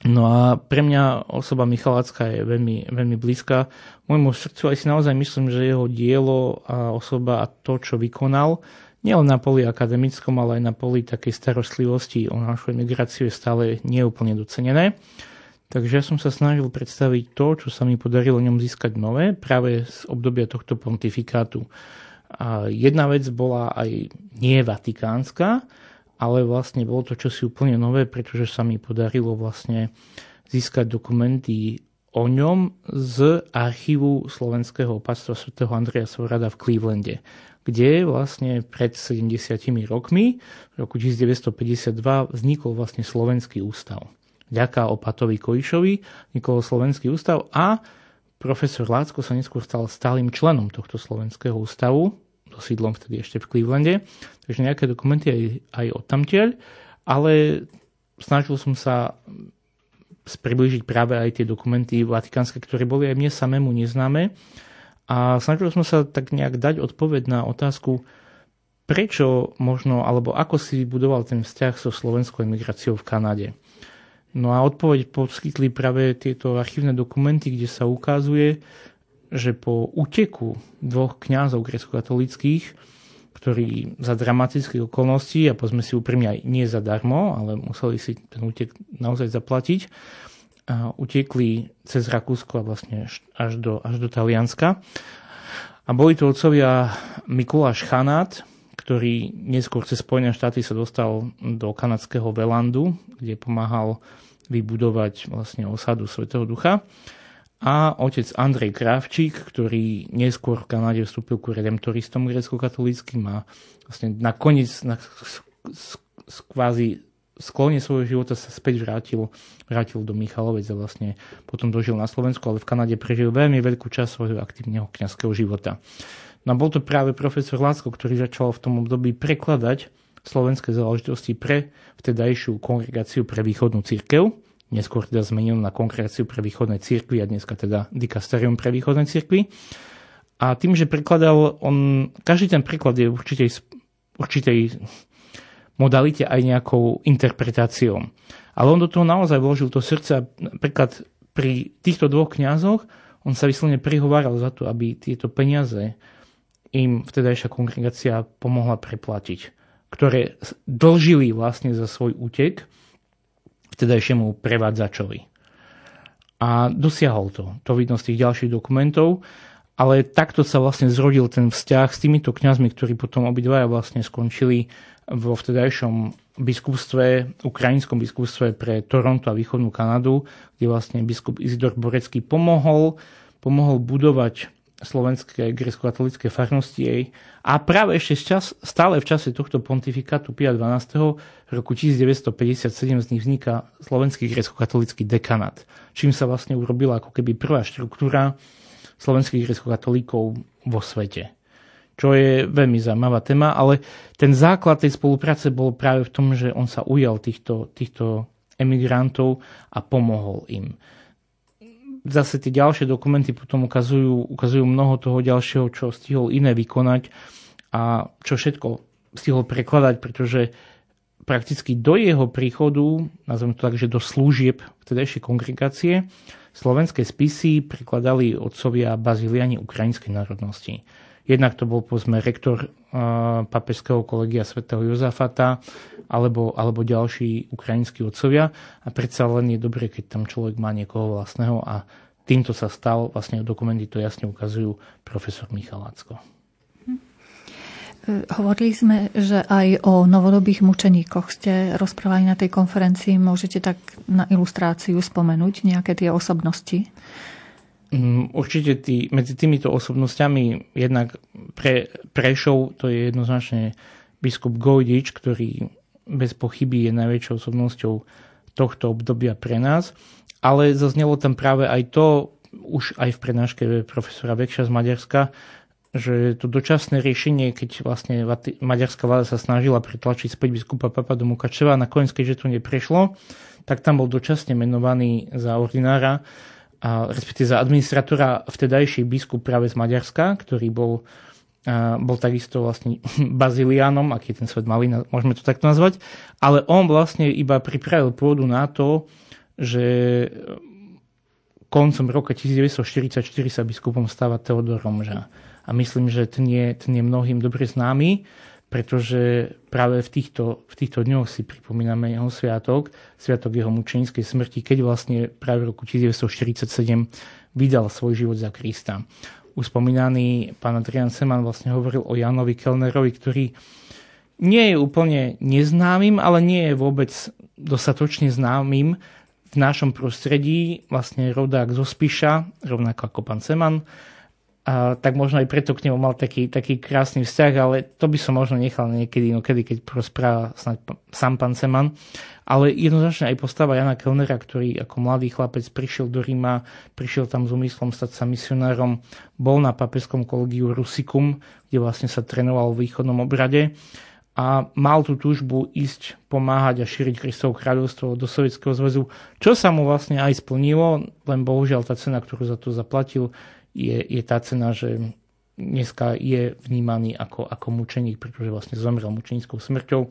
No a pre mňa osoba Michalácka je veľmi, veľmi blízka. Môjmu srdcu aj si naozaj myslím, že jeho dielo a osoba a to, čo vykonal, nielen na poli akademickom, ale aj na poli takej starostlivosti o našu emigráciu je stále neúplne docenené. Takže ja som sa snažil predstaviť to, čo sa mi podarilo ňom získať nové, práve z obdobia tohto pontifikátu. A jedna vec bola aj nie vatikánska, ale vlastne bolo to čosi úplne nové, pretože sa mi podarilo vlastne získať dokumenty o ňom z archívu slovenského opatstva svätého Andreja Svorada v Clevelande, kde vlastne pred 70 rokmi, v roku 1952, vznikol vlastne Slovenský ústav. Ďaká opatovi Kojišovi vznikol Slovenský ústav a profesor Lácko sa neskôr stal stálym členom tohto Slovenského ústavu, so sídlom vtedy ešte v Clevelande, takže nejaké dokumenty aj, aj od tamtiaľ, ale snažil som sa priblížiť práve aj tie dokumenty vatikánske, ktoré boli aj mne samému neznáme a snažil som sa tak nejak dať odpoveď na otázku, prečo možno, alebo ako si budoval ten vzťah so slovenskou emigráciou v Kanade. No a odpoveď poskytli práve tieto archívne dokumenty, kde sa ukazuje, že po uteku dvoch kňazov grecko-katolických, ktorí za dramatických okolností, a pozme si úprimne aj nie zadarmo, ale museli si ten útek naozaj zaplatiť, a utekli cez Rakúsko a vlastne až do, až do Talianska. A boli to otcovia Mikuláš Chanát, ktorý neskôr cez Spojené štáty sa dostal do kanadského Velandu, kde pomáhal vybudovať vlastne osadu Svetého Ducha a otec Andrej Kravčík, ktorý neskôr v Kanade vstúpil ku redemptoristom grecko-katolíckým a vlastne nakoniec na kvázi sklone svojho života sa späť vrátil, vrátil do Michalovec a vlastne potom dožil na Slovensku, ale v Kanade prežil veľmi veľkú časť svojho aktívneho kňazského života. No a bol to práve profesor Lácko, ktorý začal v tom období prekladať slovenské záležitosti pre vtedajšiu kongregáciu pre východnú církev neskôr teda zmenil na kongregáciu pre východné cirkvy a dneska teda dikasterium pre východné cirkvy. A tým, že prekladal, on, každý ten preklad je určitej, určitej modalite aj nejakou interpretáciou. Ale on do toho naozaj vložil to srdce a napríklad pri týchto dvoch kňazoch on sa vyslovene prihováral za to, aby tieto peniaze im vtedajšia kongregácia pomohla preplatiť, ktoré dlžili vlastne za svoj útek vtedajšiemu prevádzačovi. A dosiahol to. To vidno z tých ďalších dokumentov. Ale takto sa vlastne zrodil ten vzťah s týmito kňazmi, ktorí potom obidvaja vlastne skončili vo vtedajšom biskupstve, ukrajinskom biskupstve pre Toronto a východnú Kanadu, kde vlastne biskup Izidor Borecký pomohol, pomohol budovať slovenskej grecko-katolíckej farnosti jej. A práve ešte čas, stále v čase tohto pontifikátu Pia 12. roku 1957 z nich vzniká slovenský grecko-katolícky dekanát, čím sa vlastne urobila ako keby prvá štruktúra slovenských grecko-katolíkov vo svete. Čo je veľmi zaujímavá téma, ale ten základ tej spolupráce bol práve v tom, že on sa ujal týchto, týchto emigrantov a pomohol im zase tie ďalšie dokumenty potom ukazujú, ukazujú mnoho toho ďalšieho, čo stihol iné vykonať a čo všetko stihol prekladať, pretože prakticky do jeho príchodu, nazvem to tak, že do služieb vtedajšej kongregácie, slovenské spisy prekladali otcovia baziliani ukrajinskej národnosti. Jednak to bol povedzme rektor uh, papežského kolegia svätého Jozafata alebo, alebo ďalší ukrajinskí otcovia a predsa len je dobré, keď tam človek má niekoho vlastného a týmto sa stal, vlastne dokumenty to jasne ukazujú, profesor Michal Lacko.
Hm. Hovorili sme, že aj o novodobých mučeníkoch ste rozprávali na tej konferencii. Môžete tak na ilustráciu spomenúť nejaké tie osobnosti?
Mm, určite tý, medzi týmito osobnostiami jednak pre Prešov to je jednoznačne biskup Gojdič, ktorý bez pochyby je najväčšou osobnosťou tohto obdobia pre nás, ale zaznelo tam práve aj to, už aj v prednáške profesora Vekša z Maďarska, že to dočasné riešenie, keď vlastne maďarská vláda sa snažila pretlačiť späť biskupa Papa do Mukačeva nakoniec, keďže to neprešlo, tak tam bol dočasne menovaný za ordinára a za administratora vtedajší biskup práve z Maďarska, ktorý bol, bol takisto vlastne [LAUGHS] baziliánom, aký ten svet malý, môžeme to takto nazvať, ale on vlastne iba pripravil pôdu na to, že koncom roka 1944 sa biskupom stáva Teodor Romža. A myslím, že ten je, ten je mnohým dobre známy pretože práve v týchto, v týchto dňoch si pripomíname jeho sviatok, sviatok jeho mučenickej smrti, keď vlastne práve v roku 1947 vydal svoj život za Krista. Už spomínaný pán Adrian Seman vlastne hovoril o Janovi Kellnerovi, ktorý nie je úplne neznámym, ale nie je vôbec dostatočne známym v našom prostredí, vlastne rodák zo Spiša, rovnako ako pán Seman, a tak možno aj preto k nemu mal taký, taký krásny vzťah, ale to by som možno nechal niekedy, inokedy, keď rozpráva snáď sám pán Seman. Ale jednoznačne aj postava Jana Kellnera, ktorý ako mladý chlapec prišiel do Ríma, prišiel tam s úmyslom stať sa misionárom, bol na papeskom kolegiu Rusikum, kde vlastne sa trénoval v východnom obrade a mal tú túžbu ísť pomáhať a šíriť Kristovo kráľovstvo do Sovietskeho zväzu, čo sa mu vlastne aj splnilo, len bohužiaľ tá cena, ktorú za to zaplatil, je, je tá cena, že dneska je vnímaný ako, ako mučeník, pretože vlastne zomrel mučenickou smrťou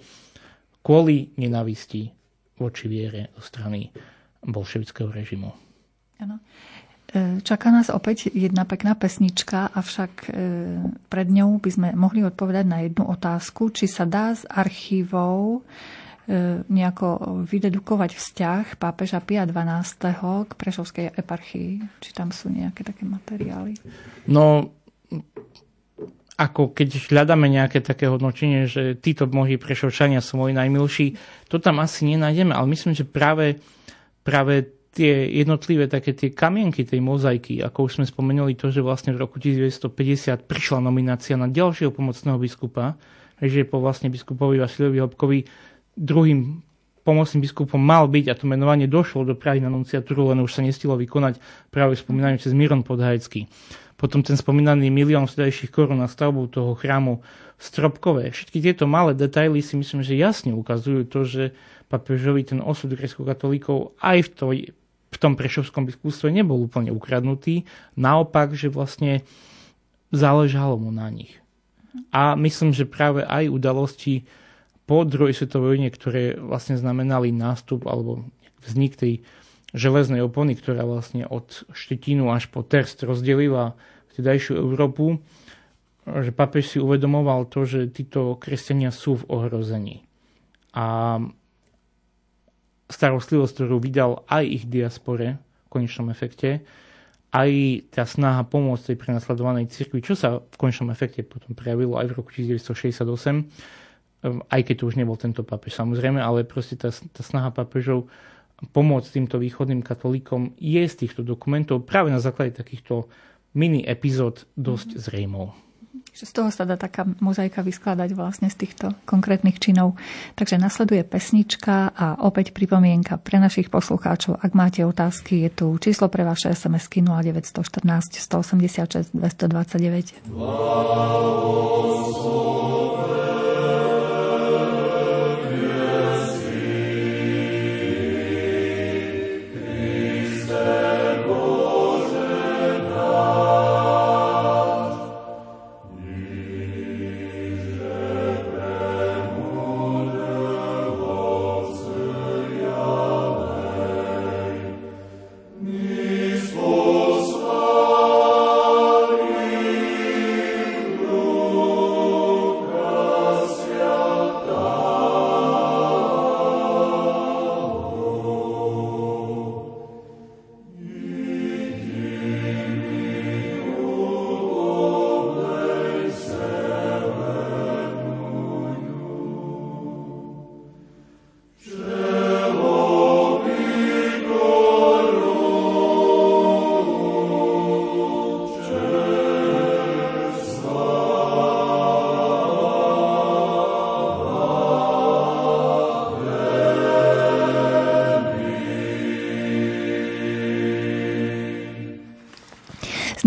kvôli nenavisti voči viere zo strany bolševického režimu.
Ano. E, čaká nás opäť jedna pekná pesnička, avšak e, pred ňou by sme mohli odpovedať na jednu otázku, či sa dá z archívov nejako vydedukovať vzťah pápeža Pia XII k Prešovskej eparchii? Či tam sú nejaké také materiály?
No, ako keď hľadáme nejaké také hodnotenie, že títo mnohí prešovčania sú moji najmilší, to tam asi nenájdeme, ale myslím, že práve, práve tie jednotlivé také tie kamienky tej mozaiky, ako už sme spomenuli to, že vlastne v roku 1950 prišla nominácia na ďalšieho pomocného biskupa, že po vlastne biskupovi Vasilovi Hopkovi druhým pomocným biskupom mal byť a to menovanie došlo do Prahy na nunciatúru, len už sa nestilo vykonať práve spomínaný cez Miron Podhajcký. Potom ten spomínaný milión vtedajších korun na stavbu toho chrámu Stropkové. Všetky tieto malé detaily si myslím, že jasne ukazujú to, že papežovi ten osud grecko-katolíkov aj v, toj, v tom prešovskom biskupstve nebol úplne ukradnutý. Naopak, že vlastne záležalo mu na nich. A myslím, že práve aj udalosti po druhej svetovej vojne, ktoré vlastne znamenali nástup alebo vznik tej železnej opony, ktorá vlastne od Štetínu až po Terst rozdelila vtedajšiu Európu, že papež si uvedomoval to, že títo kresťania sú v ohrození. A starostlivosť, ktorú vydal aj ich diaspore v konečnom efekte, aj tá snaha pomôcť tej prenasledovanej cirkvi, čo sa v konečnom efekte potom prejavilo aj v roku 1968, Ehm, aj keď to už nebol tento pápež samozrejme, ale proste tá, tá snaha pápežov pomôcť týmto východným katolíkom je z týchto dokumentov práve na základe takýchto mini epizód dosť zrejmou.
Z toho sa dá taká mozaika vyskladať vlastne z týchto konkrétnych činov. Takže nasleduje pesnička a opäť pripomienka pre našich poslucháčov. Ak máte otázky, je tu číslo pre vaše SMS-ky 0914 186 229. Wow,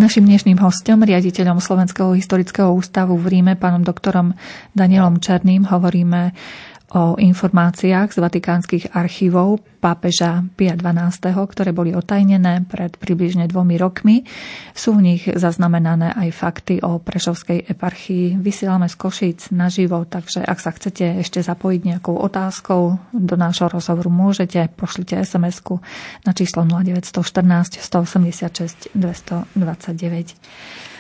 Našim dnešným hostom, riaditeľom Slovenského historického ústavu v Ríme, pánom doktorom Danielom Černým, hovoríme o informáciách z vatikánskych archívov pápeža Pia XII, ktoré boli otajnené pred približne dvomi rokmi. Sú v nich zaznamenané aj fakty o Prešovskej eparchii. Vysielame z Košíc naživo, takže ak sa chcete ešte zapojiť nejakou otázkou do nášho rozhovoru, môžete, pošlite sms na číslo 0914 186 229.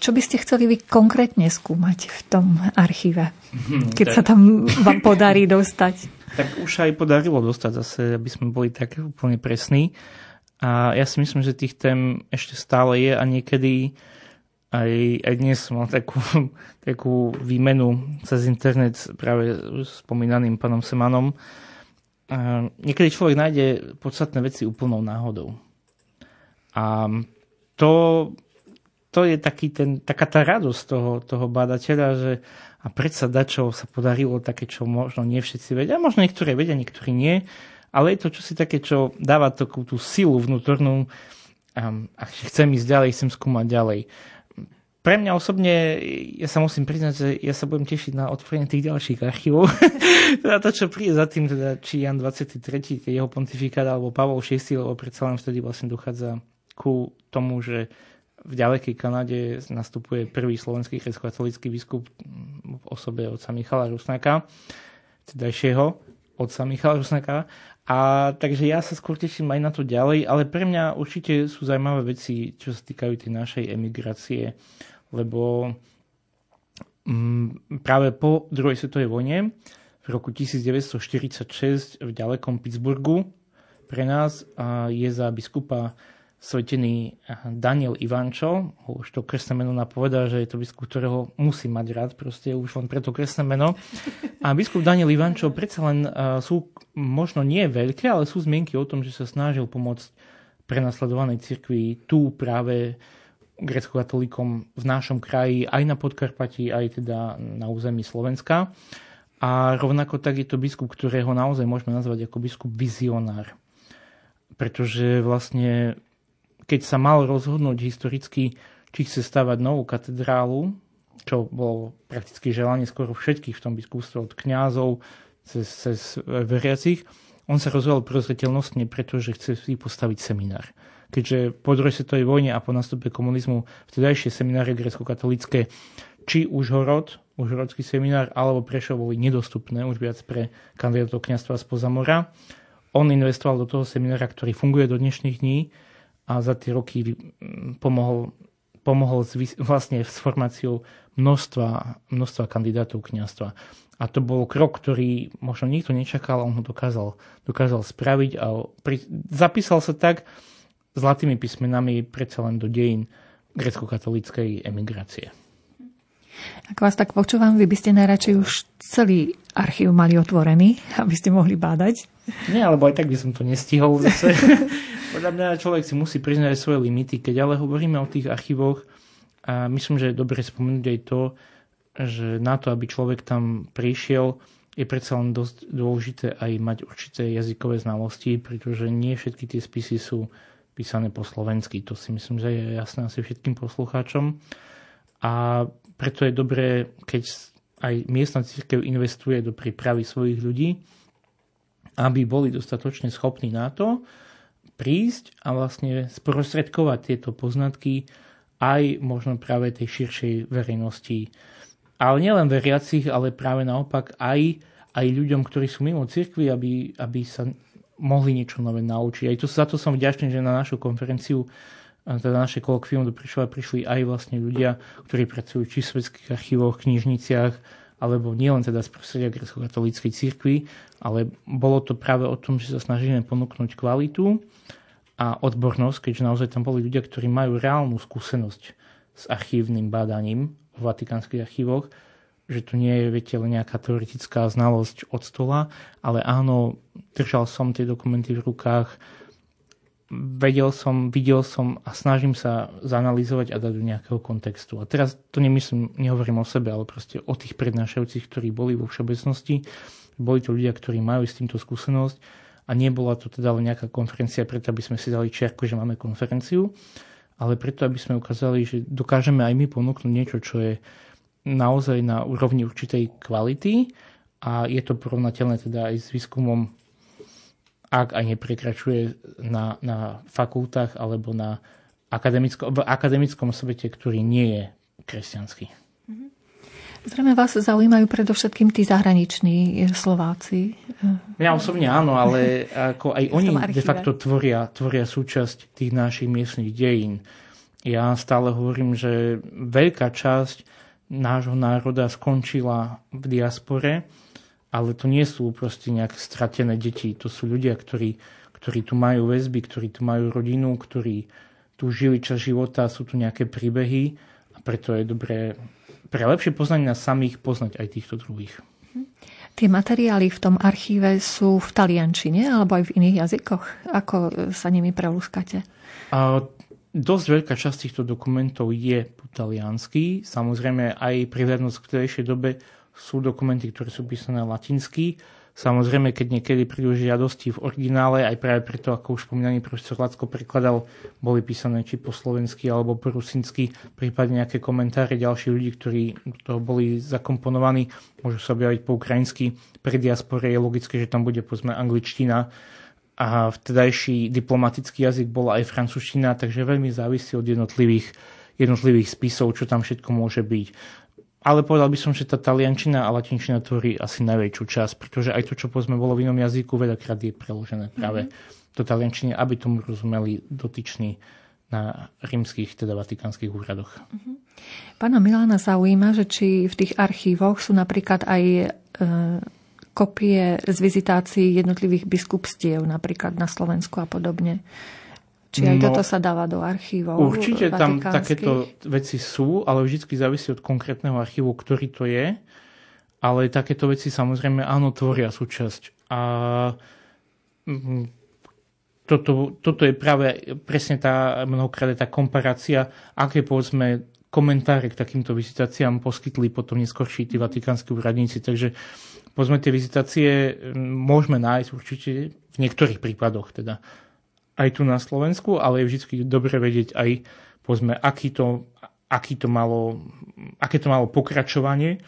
Čo by ste chceli vy konkrétne skúmať v tom archíve, mhm, keď sa tam vám podarí dostať? [LAUGHS]
Tak už aj podarilo dostať zase, aby sme boli tak úplne presní. A ja si myslím, že tých tém ešte stále je a niekedy aj, aj dnes som mal takú, [LAUGHS] takú výmenu cez internet práve s spomínaným pánom Semanom. A niekedy človek nájde podstatné veci úplnou náhodou. A to to je taký ten, taká tá radosť toho, toho badateľa, že a predsa dačo sa podarilo také, čo možno nie všetci vedia, možno niektorí vedia, niektorí nie, ale je to čosi také, čo dáva takú tú silu vnútornú a chcem ísť ďalej, chcem skúmať ďalej. Pre mňa osobne, ja sa musím priznať, že ja sa budem tešiť na otvorenie tých ďalších archívov. [LAUGHS] teda to, čo príde za tým, teda, či Jan 23. jeho pontifikát, alebo Pavol VI, lebo predsa len vtedy vlastne dochádza ku tomu, že v ďalekej Kanade nastupuje prvý slovenský kresťanský biskup v osobe otca Michala Rusnáka, tedajšieho otca Michala Rusnáka. A takže ja sa skôr teším aj na to ďalej, ale pre mňa určite sú zaujímavé veci, čo sa týkajú tej našej emigrácie, lebo mm, práve po druhej svetovej vojne v roku 1946 v ďalekom Pittsburghu pre nás je za biskupa svetený Daniel Ivančo, už to krstné meno napovedal, že je to biskup, ktorého musí mať rád, proste už len preto krstné meno. A biskup Daniel Ivančo predsa len sú možno nie veľké, ale sú zmienky o tom, že sa snažil pomôcť prenasledovanej cirkvi tu práve grecko-katolíkom v našom kraji, aj na Podkarpati, aj teda na území Slovenska. A rovnako tak je to biskup, ktorého naozaj môžeme nazvať ako biskup vizionár. Pretože vlastne keď sa mal rozhodnúť historicky, či chce stavať novú katedrálu, čo bolo prakticky želanie skoro všetkých v tom biskupstve od kňazov cez, cez veriacich, on sa rozhodol prozreteľnostne, pretože chce si postaviť seminár. Keďže po druhej svetovej vojne a po nastupe komunizmu vtedajšie semináre grecko-katolické, či Užhorod, Užhorodský seminár, alebo Prešov boli nedostupné už viac pre kandidátov kniazstva spoza mora. On investoval do toho seminára, ktorý funguje do dnešných dní a za tie roky pomohol, pomohol s, vlastne s formáciou množstva, množstva kandidátov kniazstva. A to bol krok, ktorý možno nikto nečakal, on ho dokázal, dokázal spraviť a pri, zapísal sa tak zlatými písmenami predsa len do dejín grecko-katolíckej emigrácie.
Ak vás tak počúvam, vy by ste najradšej už celý archív mali otvorený, aby ste mohli bádať.
Nie, alebo aj tak by som to nestihol zase. [LAUGHS] Podľa mňa človek si musí priznať svoje limity. Keď ale hovoríme o tých archívoch, a myslím, že je dobre spomenúť aj to, že na to, aby človek tam prišiel, je predsa len dosť dôležité aj mať určité jazykové znalosti, pretože nie všetky tie spisy sú písané po slovensky. To si myslím, že je jasné asi všetkým poslucháčom. A preto je dobré, keď aj miestna církev investuje do prípravy svojich ľudí, aby boli dostatočne schopní na to prísť a vlastne sprostredkovať tieto poznatky aj možno práve tej širšej verejnosti ale nielen veriacich, ale práve naopak aj, aj ľuďom, ktorí sú mimo cirkvi, aby, aby sa mohli niečo nové naučiť. Aj to, za to som vďačný, že na našu konferenciu teda naše kolokvium do Prišova prišli aj vlastne ľudia, ktorí pracujú či v svetských archívoch, knižniciach, alebo nielen teda z prostredia grecko-katolíckej cirkvi, ale bolo to práve o tom, že sa snažíme ponúknuť kvalitu a odbornosť, keďže naozaj tam boli ľudia, ktorí majú reálnu skúsenosť s archívnym bádaním v vatikánskych archívoch, že tu nie je, viete, len nejaká teoretická znalosť od stola, ale áno, držal som tie dokumenty v rukách, vedel som, videl som a snažím sa zanalýzovať a dať do nejakého kontextu. A teraz to nemyslím, nehovorím o sebe, ale proste o tých prednášajúcich, ktorí boli vo všeobecnosti. Boli to ľudia, ktorí majú s týmto skúsenosť a nebola to teda nejaká konferencia preto, aby sme si dali čiarku, že máme konferenciu, ale preto, aby sme ukázali, že dokážeme aj my ponúknuť niečo, čo je naozaj na úrovni určitej kvality a je to porovnateľné teda aj s výskumom, ak aj neprekračuje na, na fakultách alebo na akademicko, v akademickom svete, ktorý nie je kresťanský.
Zrejme vás zaujímajú predovšetkým tí zahraniční Slováci.
Ja osobne áno, ale [LAUGHS] ako aj oni de facto tvoria, tvoria súčasť tých našich miestnych dejín. Ja stále hovorím, že veľká časť nášho národa skončila v diaspore, ale to nie sú proste nejak stratené deti. To sú ľudia, ktorí, ktorí tu majú väzby, ktorí tu majú rodinu, ktorí tu žili čas života, sú tu nejaké príbehy a preto je dobré pre lepšie poznanie nás samých poznať aj týchto druhých.
Tie materiály v tom archíve sú v taliančine alebo aj v iných jazykoch? Ako sa nimi prelúskate?
A, dosť veľká časť týchto dokumentov je po taliansky. Samozrejme aj prihľadnosť k tejšej dobe sú dokumenty, ktoré sú písané latinsky. Samozrejme, keď niekedy prídu žiadosti v originále, aj práve preto, ako už spomínaný profesor Lacko prekladal, boli písané či po slovensky alebo po rusinsky, prípadne nejaké komentáre ďalších ľudí, ktorí to boli zakomponovaní, môžu sa objaviť po ukrajinsky. Pre diaspore je logické, že tam bude povedzme angličtina a vtedajší diplomatický jazyk bola aj francúzština, takže veľmi závisí od jednotlivých jednotlivých spisov, čo tam všetko môže byť. Ale povedal by som, že tá taliančina a latinčina tvorí asi najväčšiu časť, pretože aj to, čo povedzme bolo v inom jazyku, veľakrát je preložené práve mm-hmm. do taliančiny, aby tomu rozumeli dotyční na rímskych, teda vatikánskych úradoch. Mm-hmm.
Pána Milána zaujíma, že či v tých archívoch sú napríklad aj e, kopie z vizitácií jednotlivých biskupstiev, napríklad na Slovensku a podobne. Či aj no, toto sa dáva do archívov?
Určite tam takéto veci sú, ale vždy závisí od konkrétneho archívu, ktorý to je. Ale takéto veci samozrejme áno, tvoria súčasť. A mm, toto, toto je práve presne tá, mnohokrát tá komparácia, aké povedzme komentáre k takýmto vizitáciám poskytli potom neskôrší tí vatikánsky úradníci. Takže povedzme tie vizitácie mm, môžeme nájsť určite v niektorých prípadoch teda aj tu na Slovensku, ale je vždy dobre vedieť aj, povedzme, aký to, aký to malo, aké to malo pokračovanie,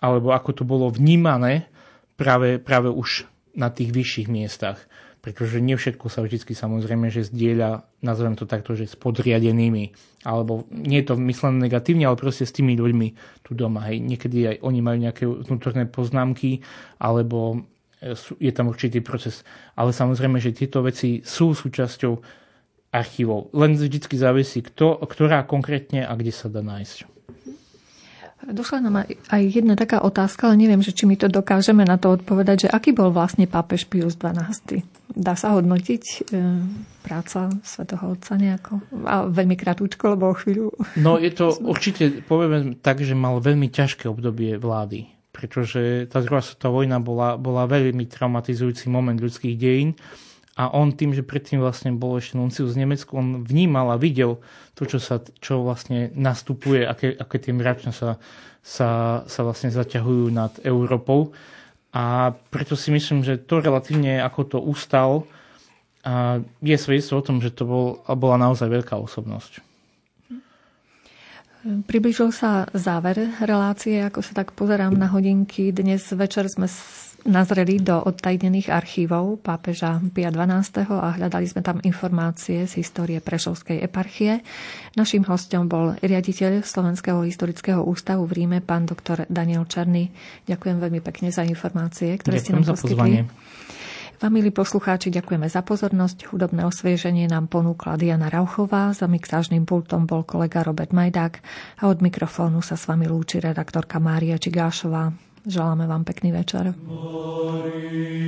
alebo ako to bolo vnímané práve, práve už na tých vyšších miestach. Pretože nie všetko sa vždy samozrejme, že zdieľa, nazvem to takto, že s podriadenými. Alebo nie je to myslené negatívne, ale proste s tými ľuďmi tu doma. Hej. Niekedy aj oni majú nejaké vnútorné poznámky, alebo je tam určitý proces. Ale samozrejme, že tieto veci sú súčasťou archívov. Len vždy závisí, kto, ktorá konkrétne a kde sa dá nájsť.
Došla nám aj jedna taká otázka, ale neviem, že či my to dokážeme na to odpovedať, že aký bol vlastne pápež Pius XII. Dá sa hodnotiť e, práca svätého Otca nejako? A veľmi krátúčko, lebo o chvíľu...
No je to [LAUGHS] určite, poviem tak, že mal veľmi ťažké obdobie vlády pretože tá druhá svetová vojna bola, bola veľmi traumatizujúci moment ľudských dejín A on tým, že predtým vlastne bol ešte nuncius z Nemecku, on vnímal a videl to, čo, sa, čo vlastne nastupuje, aké, aké tie mračne sa, sa, sa vlastne zaťahujú nad Európou. A preto si myslím, že to relatívne ako to ustal, a je svedectvo o tom, že to bol, bola naozaj veľká osobnosť.
Približil sa záver relácie, ako sa tak pozerám na hodinky. Dnes večer sme nazreli do odtajnených archívov pápeža Pia XII. a hľadali sme tam informácie z histórie Prešovskej eparchie. Naším hostom bol riaditeľ Slovenského historického ústavu v Ríme, pán doktor Daniel Černý. Ďakujem veľmi pekne za informácie, ktoré
Ďakujem
ste nám poskytli. Vám, milí poslucháči, ďakujeme za pozornosť. Hudobné osvieženie nám ponúkla Diana Rauchová, za mixážnym pultom bol kolega Robert Majdák a od mikrofónu sa s vami lúči redaktorka Mária Čigášová. Želáme vám pekný večer. Marie,